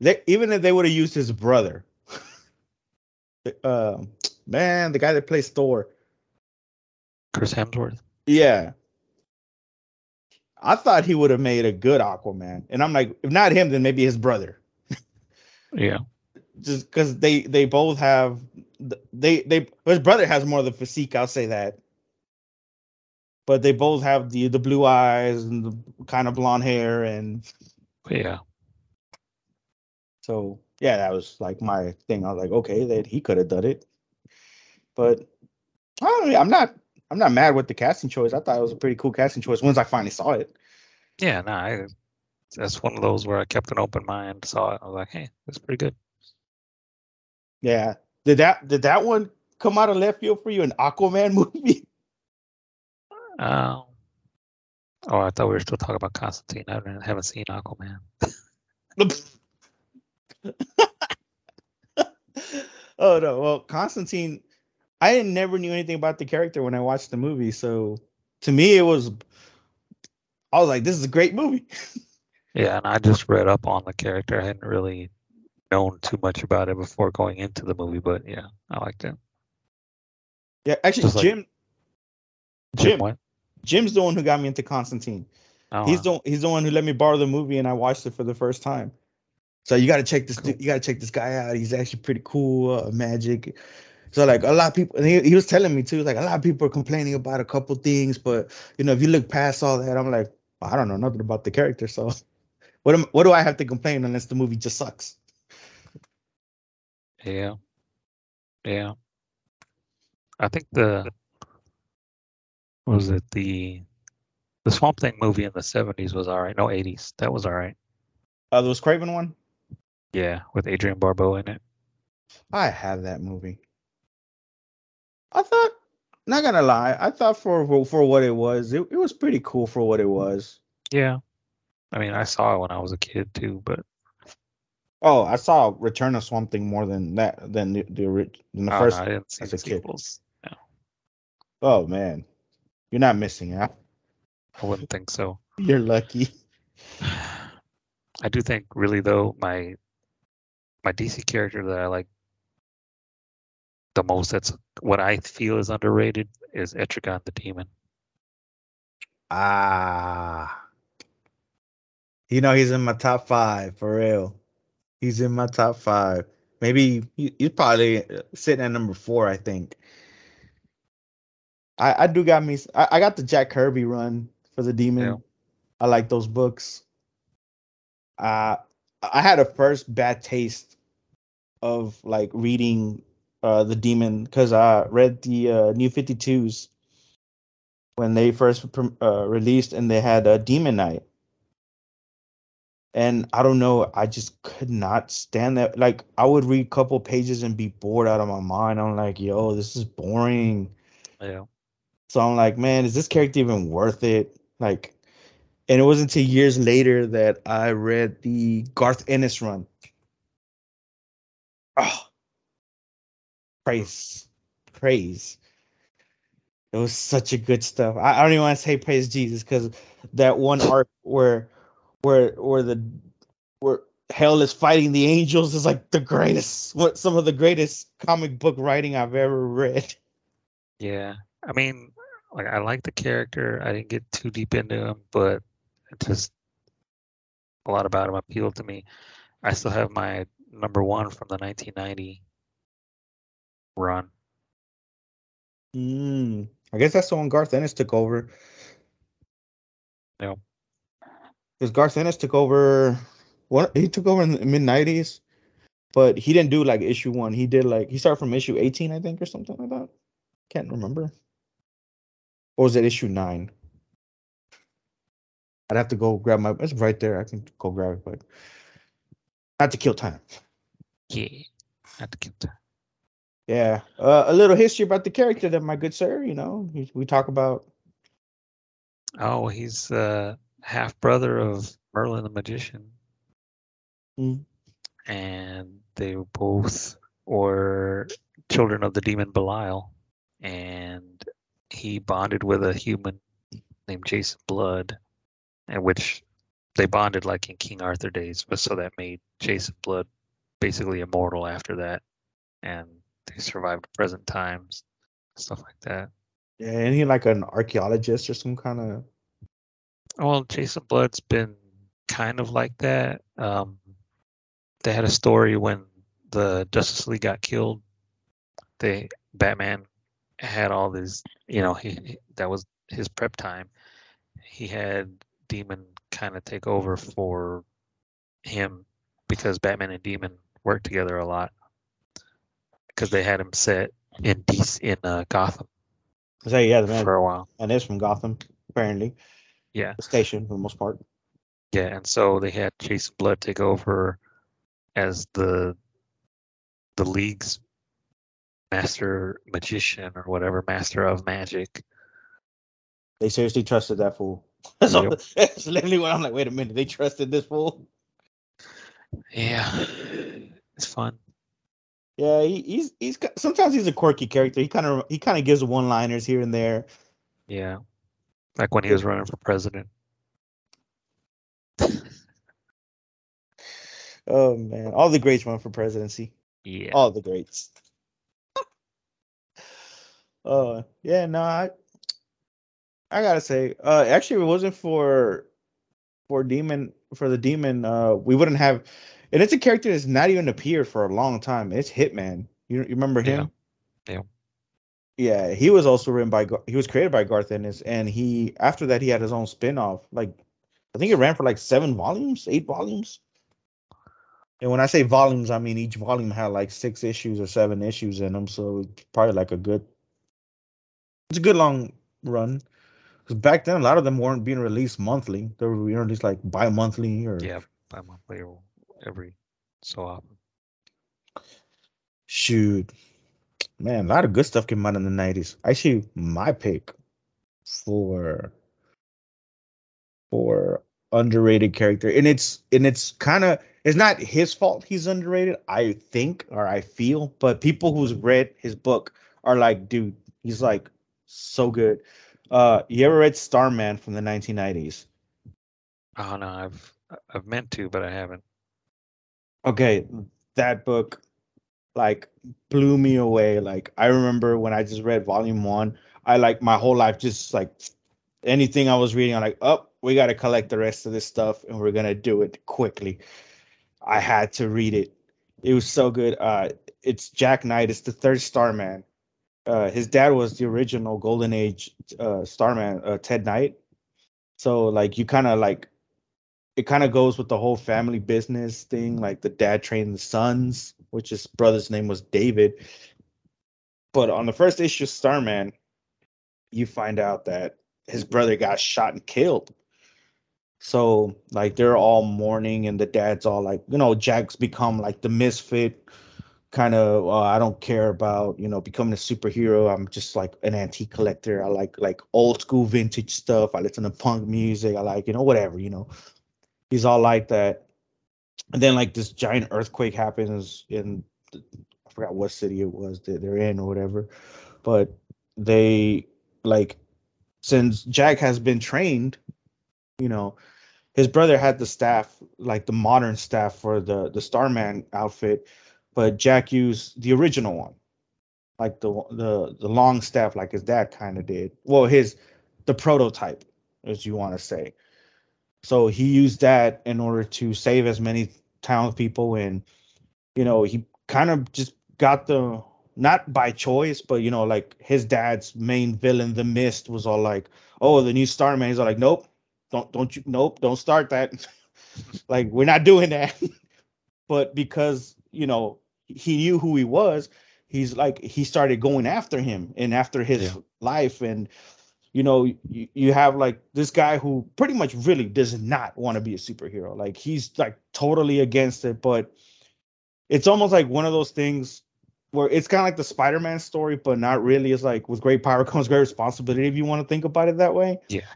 they, even if they would have used his brother, uh, man, the guy that plays Thor, Chris Hemsworth. yeah, I thought he would have made a good Aquaman. And I'm like, if not him, then maybe his brother. Yeah. just because they they both have they they his brother has more of the physique i'll say that but they both have the the blue eyes and the kind of blonde hair and Yeah. so yeah that was like my thing i was like okay that he could have done it but I don't know, i'm not i'm not mad with the casting choice i thought it was a pretty cool casting choice once i finally saw it Yeah. No, I, that's one of those where I kept an open mind, saw it. I was like, hey, that's pretty good. yeah did that did that one come out of left field for you an aquaman movie Um, oh, I thought we were still talking about Constantine. I haven't, haven't seen Aquaman. oh no well constantine i never knew anything about the character when i watched the movie so to me it was i was like this is a great movie. Yeah, and I just read up on the character. I hadn't really known too much about it before going into the movie, but yeah, I liked it. yeah actually like- jim Jim jim's the one who got me into constantine. Oh, he's the he's the one who let me borrow the movie and i watched it for the first time. So you got to check this Cool. you got to check this guy out. He's actually pretty cool uh, magic so like a lot of people and he, he was telling me too like a lot of people are complaining about a couple things but you know if you look past all that i'm like i don't know nothing about the character so what am, what do i have to complain unless the movie just sucks Yeah. Yeah. I think the what was it the the Swamp Thing movie in the seventies was all right. No, eighties. That was all right. uh there was craven one Yeah, with Adrienne Barbeau in it. i have that movie i thought not gonna lie i thought for for, what it was it, it was pretty cool for what it was Yeah. I mean, I saw it when I was a kid too, but Oh, I saw Return of Swamp Thing more than that than the the, than the oh, first. no, I didn't see as the a kid. No. Oh man, you're not missing out. I wouldn't think so. You're lucky. I do think really though my my DC character that I like the most that's what I feel is underrated is Etrigan the Demon. Ah. You know he's in my top five for real. He's in my top five. Maybe he, he's probably sitting at number four, I think. I, I do got me. I, I got the Jack Kirby run for the Demon. Yeah. I like those books. Uh, I had a first bad taste of like reading uh the Demon because I read the uh, New Fifty Twos when they first uh, released, and they had a Demon Knight. And I don't know, I just could not stand that. Like I would read a couple pages and be bored out of my mind. I'm like, yo, this is boring. Yeah. So I'm like, man, is this character even worth it? Like, and it wasn't until years later that I read the Garth Ennis run. Oh, praise, praise. It was such a good stuff. I, I don't even want to say praise Jesus because that one arc where, where, where the, where hell is fighting the angels is like the greatest, what some of the greatest comic book writing I've ever read. Yeah. I mean, like I like the character. I didn't get too deep into him, but it just a lot about him appealed to me. I still have my number one from the 1990 run. Mm, I guess that's the one Garth Ennis took over. Yeah. Because Garth Ennis took over. What he took over in the mid '90s, but he didn't do like issue one. He did like he started from issue 18, I think, or something like that. Can't remember. Or was it issue nine? I'd have to go grab my. It's right there. I can go grab it, but not to kill time. Yeah. Not to get Yeah, uh, a little history about the character, that my good sir. You know, we, we talk about. Oh, he's uh half brother of Merlin the magician. Mm. And they both were children of the demon Belial. And he bonded with a human named Jason Blood, and which they bonded like in King Arthur days, but so that made Jason Blood basically immortal after that. And they survived present times, stuff like that. Yeah, and he like an archaeologist or some kind of. Well, Jason Blood's been kind of like that. Um, they had a story when the Justice League got killed. They Batman had all these, you know, he, he- that was his prep time. He had Demon kind of take over for him because Batman and Demon worked together a lot because they had him set in DC, in uh, Gotham So yeah, the man for a while. and is from Gotham apparently. Yeah. The station for the most part. Yeah, and so they had Jason Blood take over as the the league's master magician or whatever, master of magic. They seriously trusted that fool. That's, Yep. that's literally what I'm like. Wait a minute, they trusted this fool. Yeah, it's fun. Yeah, he, he's he's sometimes he's a quirky character. He kind of he kind of gives one liners here and there. Yeah, like when he was running for president. Oh man, all the greats run for presidency. Yeah, All the greats. Uh, yeah, no, I, I gotta say, uh, actually, if it wasn't for, for demon for the demon, uh, we wouldn't have, and it's a character that's not even appeared for a long time. It's Hitman. You, you remember him? Yeah. Yeah, he was also written by he was created by Garth Ennis, and he after that he had his own spin-off. Like, I think it ran for like seven volumes, eight volumes. And when I say volumes, I mean each volume had like six issues or seven issues in them, so it's probably like a good. It's a good long run. Because back then, a lot of them weren't being released monthly; they were being released like bi-monthly or. yeah, by monthly or every so often. Shoot, man, a lot of good stuff came out in the nineties. Actually, my pick for for underrated character, and it's and it's kind of it's not his fault he's underrated. I think or I feel, but people who's read his book are like, dude, he's like So good. Uh, you ever read Starman from the 1990s? Oh no, I've I've meant to, but I haven't. Okay, that book like blew me away. Like I remember when I just read volume one, I like my whole life just like anything I was reading, I'm like, oh, we got to collect the rest of this stuff and we're gonna do it quickly. I had to read it. It was so good. Uh, it's Jack Knight. It's the third Starman. Uh, his dad was the original Golden Age uh, Starman, uh, Ted Knight. So like you kind of like it kind of goes with the whole family business thing. Like the dad trained the sons, which his brother's name was David. But on the first issue, of Starman, you find out that his brother got shot and killed. So like they're all mourning, and the dad's all like, you know, Jack's become like the misfit kind of. Uh, I don't care about you know becoming a superhero. I'm just like an antique collector. I like like old school vintage stuff. I listen to punk music. I like you know whatever you know. He's all like that, and then like this giant earthquake happens in I forgot what city it was that they're in or whatever, but they like since Jack has been trained, you know, his brother had the staff, like the modern staff for the the Starman outfit, but Jack used the original one, like the the the long staff, like his dad kind of did. Well, his the prototype, as you want to say. So he used that in order to save as many townspeople, and you know he kind of just got the not by choice, but you know, like his dad's main villain, the Mist, was all like, "Oh, the new Starman." He's all like, "Nope, don't, don't you, nope, don't start that. like, we're not doing that." but because you know he knew who he was, he's like he started going after him and after his yeah. life, and you know, you, you have like this guy who pretty much really does not want to be a superhero. Like he's like totally against it, but it's almost like one of those things where it's kind of like the Spider-Man story, but not really. It's like with great power comes great responsibility. If you want to think about it that way. Yeah.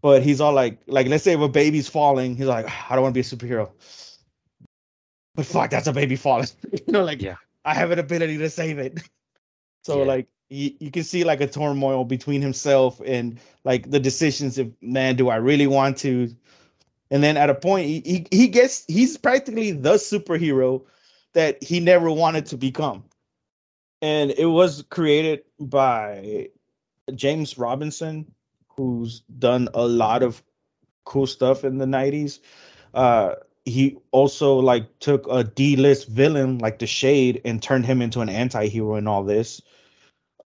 But he's all like, like let's say if a baby's falling, he's like, I don't want to be a superhero. But fuck, that's a baby falling. you know, like yeah. I have an ability to save it. so yeah. like you, you can see like a turmoil between himself and like the decisions of man, do I really want to? And then at a point, he, he, he gets he's practically the superhero that he never wanted to become and it was created by James Robinson, who's done a lot of cool stuff in the 90s. Uh, he also like took a D-list villain like the Shade and turned him into an anti-hero in all this.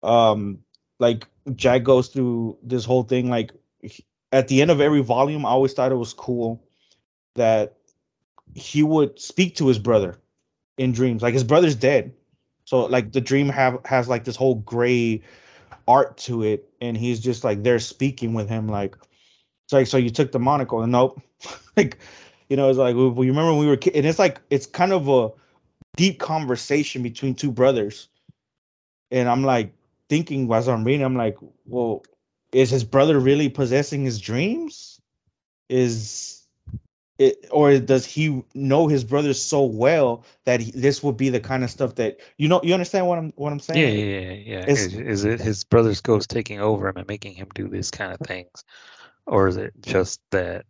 Um, like Jack goes through this whole thing. Like at the end of every volume, I always thought it was cool that he would speak to his brother in dreams. Like his brother's dead, so like the dream have has like this whole gray art to it, and he's just like they're speaking with him like it's like so you took the monocle and nope, like you know it's like you remember when we were kids, and it's like it's kind of a deep conversation between two brothers, and I'm like thinking as I'm reading, I'm like, well, is his brother really possessing his dreams? Is it, or does he know his brother so well that he, this would be the kind of stuff that you know you understand what I'm what I'm saying? Yeah, yeah, yeah. Is, is it his brother's ghost taking over him and making him do these kind of things, or is it just that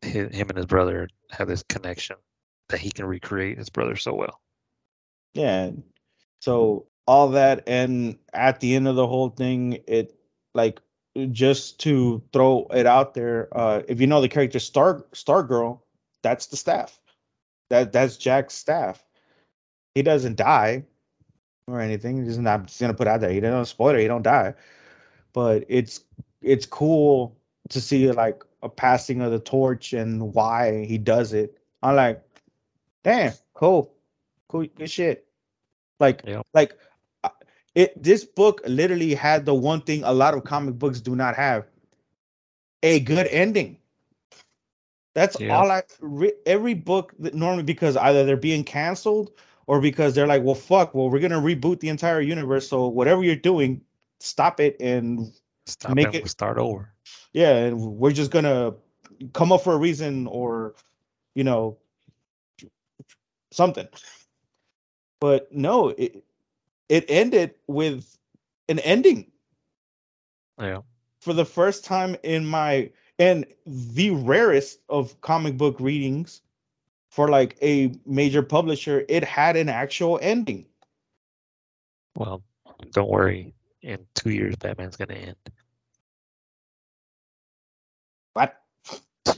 him and his brother have this connection that he can recreate his brother so well? Yeah. So all that, and at the end of the whole thing, it like just to throw it out there, uh, if you know the character Star Star Girl, that's the staff. That that's Jack's staff. He doesn't die or anything. He's not just gonna put out there. He doesn't spoiler. He don't die. But it's it's cool to see like a passing of the torch and why he does it. I'm like, damn, cool, cool, good shit. Like, yeah. like it this book literally had the one thing a lot of comic books do not have a good ending. That's yeah. all i re, every book that normally because either they're being canceled or because they're like well fuck well we're gonna reboot the entire universe so whatever you're doing stop it and stop make it. start over. Yeah and we're just gonna come up for a reason or you know something. But no it, it ended with an ending. Yeah. For the first time in my and the rarest of comic book readings for like a major publisher, it had an actual ending. Well, don't worry. In two years, Batman's gonna end. What?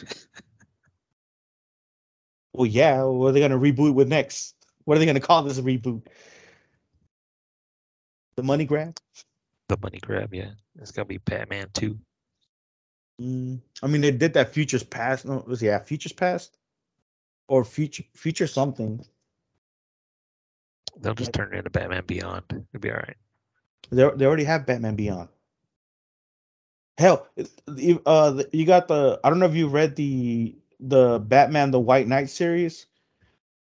well, yeah. What are they gonna reboot with next? What are they gonna call this reboot? The money grab? The money grab, yeah. It's gonna be Batman two. Mm, I mean, they did that Futures Past. No, was yeah, Futures Past or Future Future something. They'll just turn it into Batman Beyond. It'll be all right. They they already have Batman Beyond. Hell, you uh, you got the. I don't know if you read the the Batman the White Knight series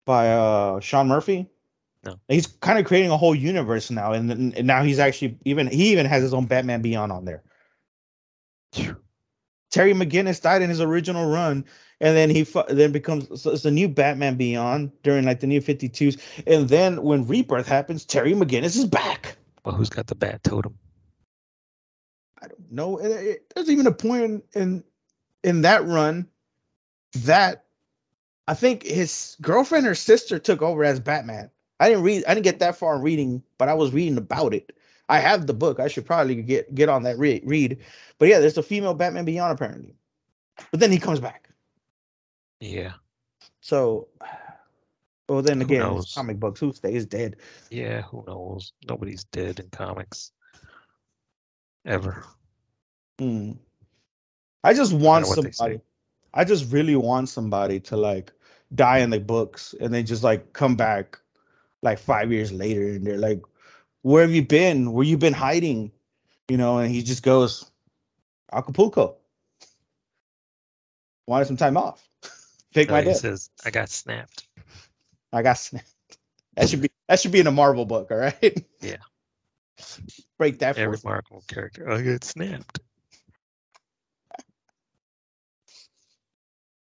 by uh Sean Murphy. No. He's kind of creating a whole universe now, and, and now he's actually even he even has his own Batman Beyond on there. Terry McGinnis died in his original run, and then he fu- then becomes so it's a new Batman Beyond during like the new 52s, and then when Rebirth happens, Terry McGinnis is back. Well, who's got the bat totem? I don't know. It, it, there's even a point in, in in that run that I think his girlfriend or sister took over as Batman. I didn't read. I didn't get that far in reading, but I was reading about it. I have the book. I should probably get get on that read. read. But yeah, there's a female Batman Beyond apparently. But then he comes back. Yeah. So, well, then Who again, comic books. Who stays dead? Yeah, who knows? Nobody's dead in comics. Ever. Hmm. I just want somebody. I just really want somebody to like die in the books and then just like come back like five years later and they're like, "Where have you been? Where you been hiding?" You know, and he just goes, "Acapulco." Wanted some time off. Take my death. says, I got snapped. I got snapped. That should be that should be in a Marvel book, all right? Yeah. Break that Every Marvel character. I got snapped.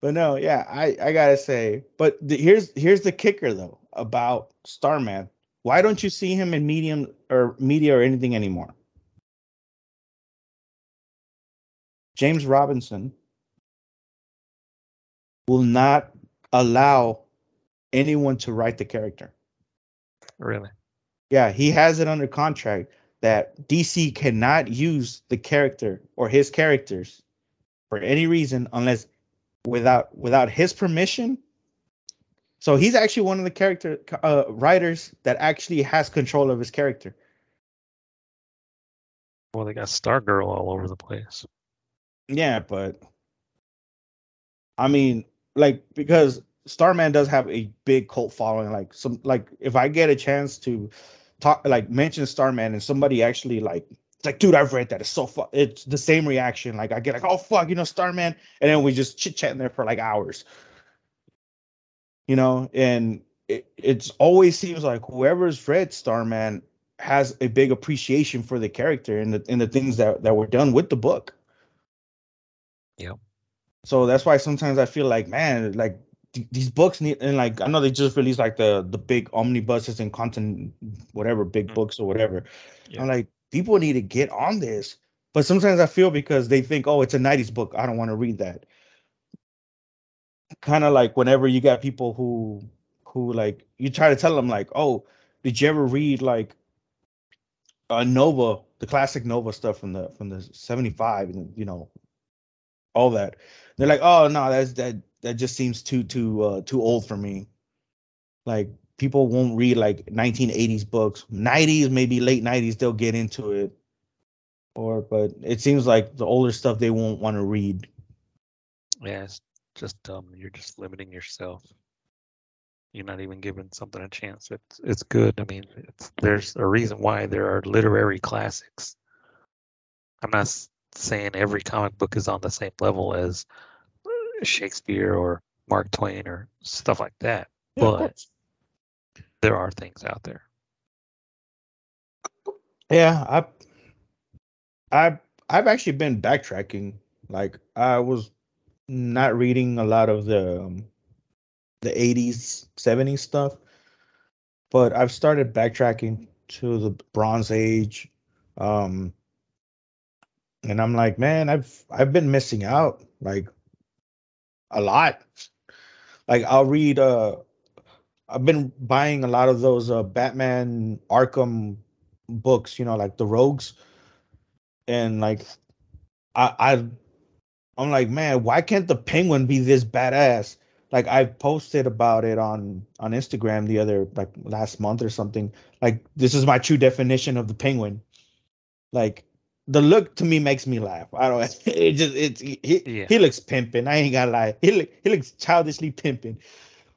But no, yeah, I I gotta say, but the, here's here's the kicker though about Starman. Why don't you see him in medium or media or anything anymore? James Robinson will not allow anyone to write the character. Really? Yeah, he has it under contract that DC cannot use the character or his characters for any reason unless without without his permission. So he's actually one of the character uh, writers that actually has control of his character. Well, they got Stargirl all over the place. Yeah, but I mean, like because Starman does have a big cult following. Like some, like if I get a chance to talk, like mention Starman, and somebody actually like, it's like, dude, I've read that. It's so fun. It's the same reaction. Like I get like, oh fuck, you know, Starman, and then we just chit chatting there for like hours. You know, and it it's always seems like whoever's read Starman has a big appreciation for the character and the and the things that that were done with the book. Yeah. So that's why sometimes I feel like, man, like th- these books need and like I know they just released like the the big omnibuses and content, whatever, big Mm. books or whatever. Yeah. I'm like, people need to get on this. But sometimes I feel because they think, oh, it's a 90s book. I don't want to read that. Kind of like whenever you got people who who like you try to tell them like, oh, did you ever read like uh Nova, the classic Nova stuff from the from the 75 and you know all that. They're like, oh no, that's that that just seems too too uh too old for me. Like people won't read like 1980s books. 90s, maybe late 90s, they'll get into it. Or but it seems like the older stuff they won't want to read. It's just dumb. You're just limiting yourself. You're not even giving something a chance. It's it's good. I mean, it's, there's a reason why there are literary classics. I'm not saying every comic book is on the same level as Shakespeare or Mark Twain or stuff like that. Yeah, But- There are things out there. Yeah, I I I've actually been backtracking. Like I was not reading a lot of the um, the 80s, 70s stuff, but I've started backtracking to the Bronze Age, um and I'm like, man, I've I've been missing out like a lot. Like I'll read uh I've been buying a lot of those uh Batman Arkham books, you know, like the Rogues. And like I I I'm like, man, why can't the penguin be this badass? Like I posted about it on on Instagram the other like last month or something. Like this is my true definition of the penguin. Like the look to me makes me laugh. I don't. It just it's he Yeah. he looks pimping. I ain't gotta lie. He look, he looks childishly pimping.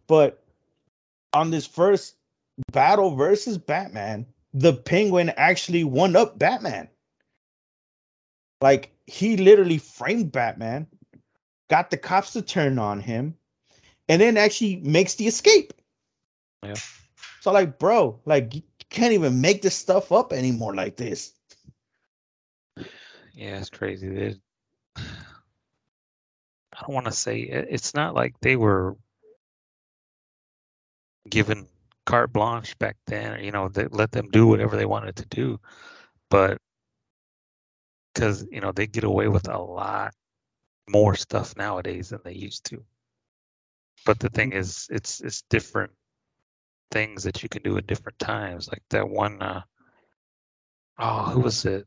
But on this first battle versus Batman, the Penguin actually won up Batman. Like he literally framed Batman, got the cops to turn on him, and then actually makes the escape. Yeah. So like, bro, like you can't even make this stuff up anymore like this. Yeah, it's crazy. They, I don't want to say it- it's not like they were given carte blanche back then. You know, they let them do whatever they wanted to do, but because you know they get away with a lot more stuff nowadays than they used to. But the thing is, it's it's different things that you can do at different times. Like that one. Uh, oh, who was it?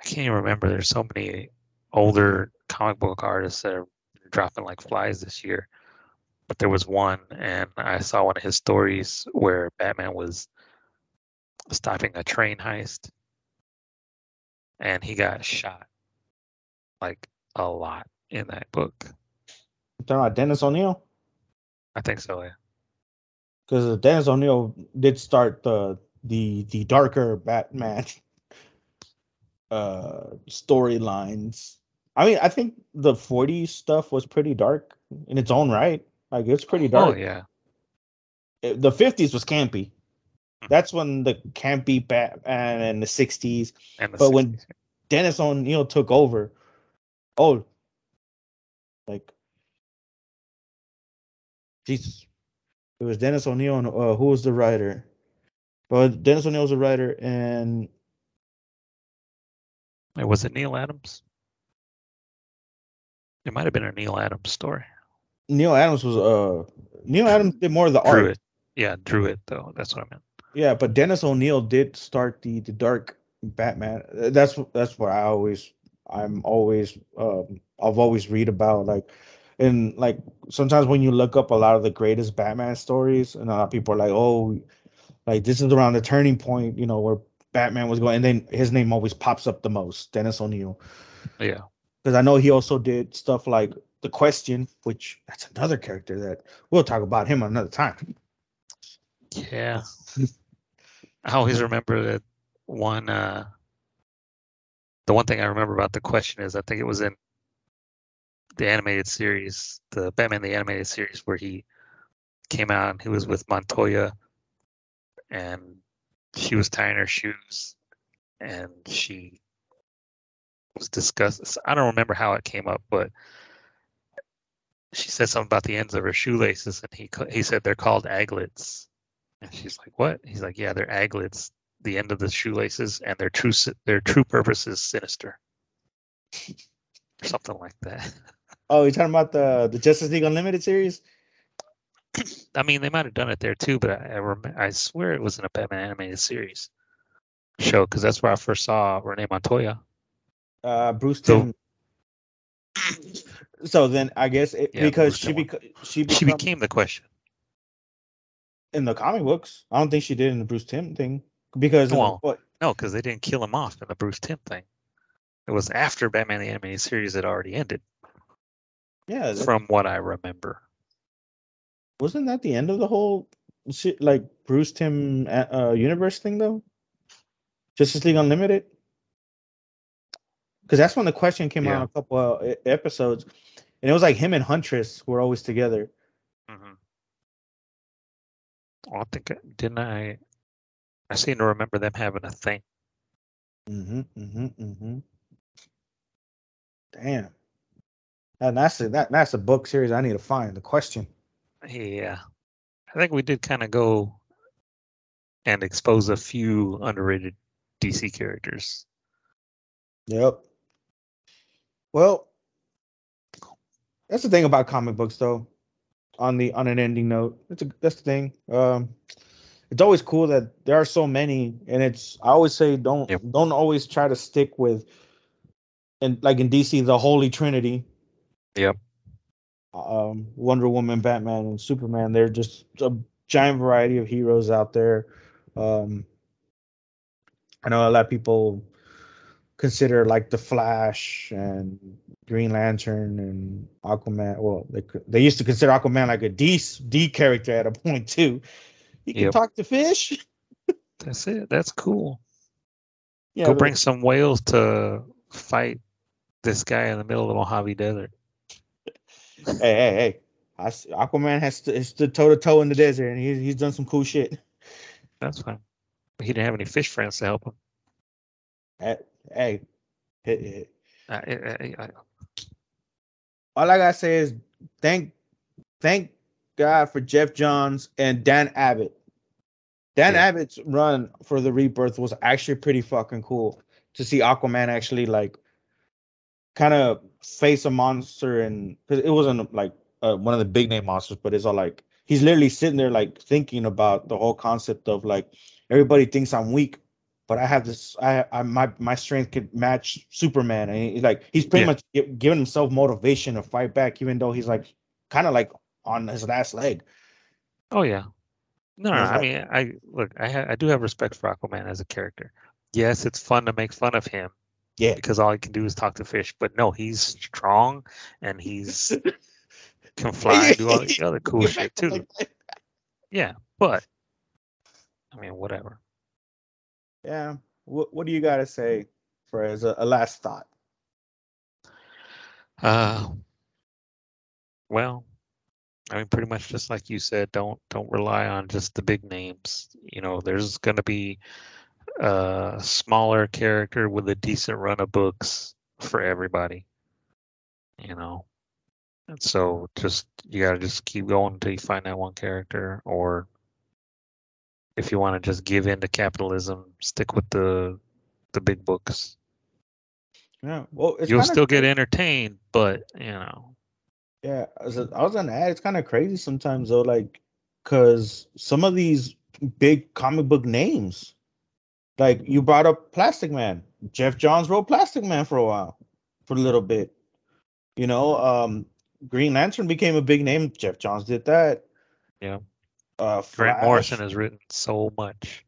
I can't even remember. There's so many older comic book artists that are dropping like flies this year. But there was one, and I saw one of his stories where Batman was stopping a train heist, and he got shot like a lot in that book. talking about Dennis O'Neil I think so. Yeah. because Dennis O'Neil did start the the the darker Batman uh storylines. I mean, I think the 40s stuff was pretty dark in its own right. Like it's pretty Oh dark. yeah. It- The 50s was campy. Mhm. That's when the campy Batman and the 60s. And the But when- 60s. Dennis O'Neil took over. Oh, like Jesus, it was Dennis O'Neil and uh, who was the writer? But Dennis O'Neil was the writer, and Wait, was it Neal Adams? It might have been a Neal Adams story. Neal Adams was uh Neal Adams did more of the art. it. Yeah, drew it though. That's what I meant. Yeah, but Dennis O'Neil did start the the dark Batman. Uh, That's that's what I always I'm always um I've always read about like and like sometimes when you look up a lot of the greatest Batman stories and a lot of people are like, oh, like this is around the turning point, you know, where Batman was going, and then his name always pops up the most, Dennis O'Neil, Yeah. because I know he also did stuff like The Question, which that's another character that we'll talk about him another time. Yeah. I always remember that one uh the one thing I remember about the question is I think it was in the animated series, the Batman the animated series where he came out and he was with Montoya and she was tying her shoes and she was discussed I don't remember how it came up, but she said something about the ends of her shoelaces and he he said they're called aglets. And she's like, "What?" He's like, "Yeah, they're aglets, the end of the shoelaces, and their true their true purpose is sinister." Or something like that. Oh, you're talking about the the Justice League Unlimited series? I mean, they might have done it there too, but I I, rem- I swear it was in a Batman animated series show because that's where I first saw Renee Montoya. Uh, Bruce So- Timm. So then I guess it, Yeah, because Bruce she beca- she She became the question. In the comic books. I don't think she did in the Bruce Timm thing because in the- Well, No, because they didn't kill him off in the Bruce Timm thing. It was after Batman the animated series had already ended, yeah that- from what I remember. wasn't that the end of the whole like Bruce Timm uh, uh, universe thing though? Justice League Unlimited. Because that's when the question came out Yeah. on a couple of e- episodes, and it was like him and Huntress were always together. hmm Well, I think didn't I? I seem to remember them having a thing. Mm-hmm. Mm-hmm. Mm-hmm. Damn. And that's a, that that's a book series I need to find. The question. Yeah, I think we did kind of go and expose a few underrated DC characters. Yep. Well, that's the thing about comic books, though. On the on an ending note, that's a, that's the thing. Um, it's always cool that there are so many, and it's I always say don't don't always try to stick with, and like in DC, the Holy Trinity. Yep. Um, Wonder Woman, Batman, and Superman. They're just a giant variety of heroes out there. Um, I know a lot of people consider like the Flash and Green Lantern and Aquaman. Well, they they used to consider Aquaman like a D D character at a point too. He can Yep. talk to fish. That's it. That's cool. Yeah, Go bring some whales to fight this guy in the middle of the Mojave Desert. hey, hey, hey. I Aquaman has st- has stood toe to toe in the desert, and he's he's done some cool shit. That's fine. He didn't have any fish friends to help him. Hey, hey, hit- hit. I, I, I, all I gotta say is thank thank God for Geoff Johns and Dan Abnett. Dan Yeah. Abnett's run for the Rebirth was actually pretty fucking cool to see Aquaman actually like kind of face a monster and because it wasn't like uh, one of the big name monsters, but it's all like he's literally sitting there like thinking about the whole concept of like everybody thinks I'm weak, but I have this. I, I my my strength could match Superman, and he's like he's pretty Yeah. much gi- giving himself motivation to fight back, even though he's like kind of like on his last leg. oh yeah. No, no, It's I mean, I look, I ha- I do have respect for Aquaman as a character. Yes, it's fun to make fun of him Yeah, because all he can do is talk to fish. But no, he's strong and he's can fly and do all the other cool shit too. Yeah, but I mean, whatever. Yeah. What What do you got to say for as a, a last thought? Uh, well, I mean, pretty much just like you said, don't don't rely on just the big names. You know, there's gonna be a smaller character with a decent run of books for everybody. You know, and so just you gotta just keep going until you find that one character, or if you want to just give in to capitalism, stick with the the big books. Yeah. Well, it's You'll still get entertained, but you know. Yeah, I was, I was gonna add. It's kind of crazy sometimes though, like, cause some of these big comic book names, like you brought up Plastic Man. Geoff Johns wrote Plastic Man for a while, for a little bit. You know, um, Green Lantern became a big name. Geoff Johns did that. Yeah. Uh, Grant Morrison has written so much.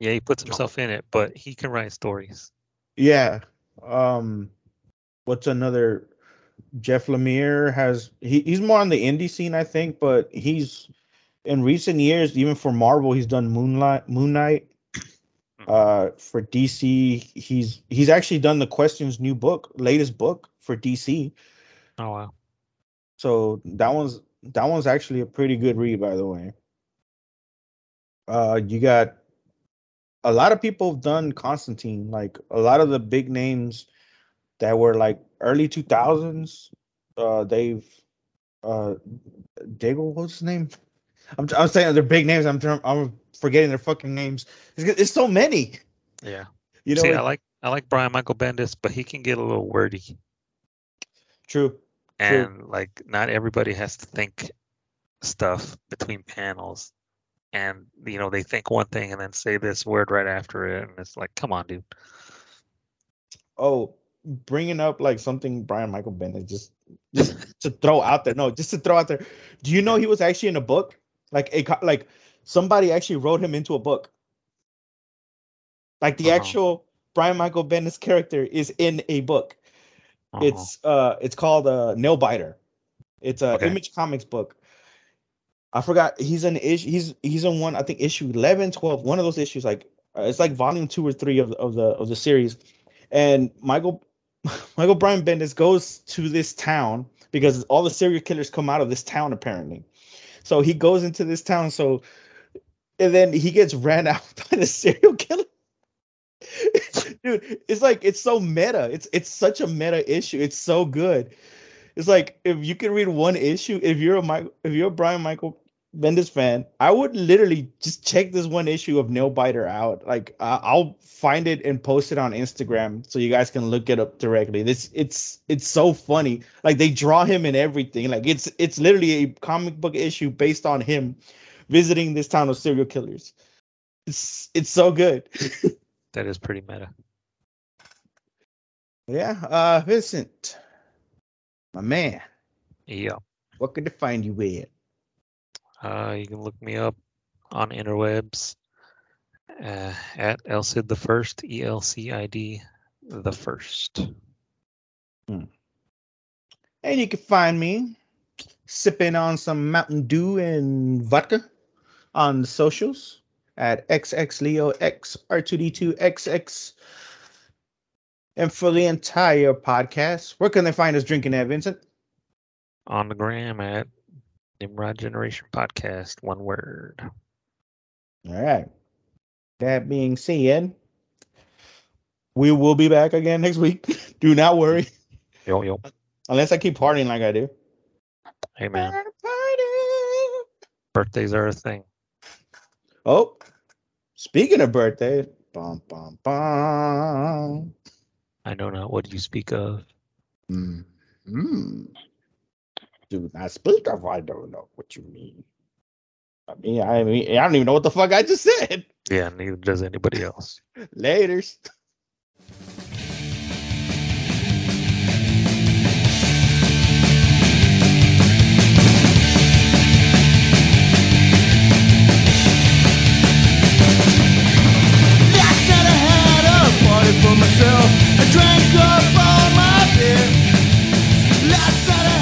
Yeah, he puts himself in it, but he can write stories. Yeah. Um, what's another? Jeff Lemire has he, he's more on the indie scene, I think, but he's in recent years, even for Marvel, he's done Moonlight, Moon Knight. Uh, for DC, he's he's actually done the Questions new book, latest book for DC. Oh wow. So that one's that one's actually a pretty good read, by the way. Uh, you got a lot of people have done Constantine, like a lot of the big names that were like early two thousands. Uh, they've uh, Diego, what's his name? I'm I'm saying they're big names. I'm I'm forgetting their fucking names. It's, it's so many. Yeah. You know, See, it- I like I like Brian Michael Bendis, but he can get a little wordy. true. And like not everybody has to think stuff between panels. And you know, they think one thing and then say this word right after it and it's like, come on, dude. oh, bringing up like something Brian Michael Bendis just just to throw out there. No, just to throw out there. Do you know he was actually in a book? Like a like somebody actually wrote him into a book. Like the Uh-huh. actual Brian Michael Bendis character is in a book. Uh-huh. It's uh it's called uh Nailbiter. It's a Okay. Image Comics book. I forgot he's in issue he's he's in one I think issue 11 12 one of those issues like uh, it's like volume 2 or 3 of the, of the of the series and Michael Michael Brian Bendis goes to this town because all the serial killers come out of this town apparently. So he goes into this town so and then he gets ran out by the serial killer. Dude, it's like it's so meta. It's it's such a meta issue. It's so good. It's like if you can read one issue, if you're a Michael, if you're a Brian Michael Bendis fan, I would literally just check this one issue of Nailbiter out. Like uh, I'll find it and post it on Instagram so you guys can look it up directly. This it's it's so funny. Like they draw him in everything. Like it's it's literally a comic book issue based on him visiting this town of serial killers. It's it's so good. That is pretty meta. Yeah, uh Vincent, my man, Yeah. what could they find you with? Uh, you can look me up on interwebs uh, at Elcid the First, E L C I D the First. And you can find me sipping on some Mountain Dew and vodka on the socials at XXLeoX R2D2XX. And for the entire podcast, where can they find us drinking at, Vincent? On the gram at Nimrod Generation Podcast, one word. All right. That being said, we will be back again next week. Do not worry, Yo, yo. unless I keep partying like I do. Hey, man. Party. Birthdays are a thing. Oh, speaking of birthdays, bum bum bum. I know not what you speak of. Mm. Do not speak of. I don't know what you mean. I mean, I mean, I don't even know what the fuck I just said. Yeah, neither does anybody else. Laters. for my drank up all my beer. Last Saturday.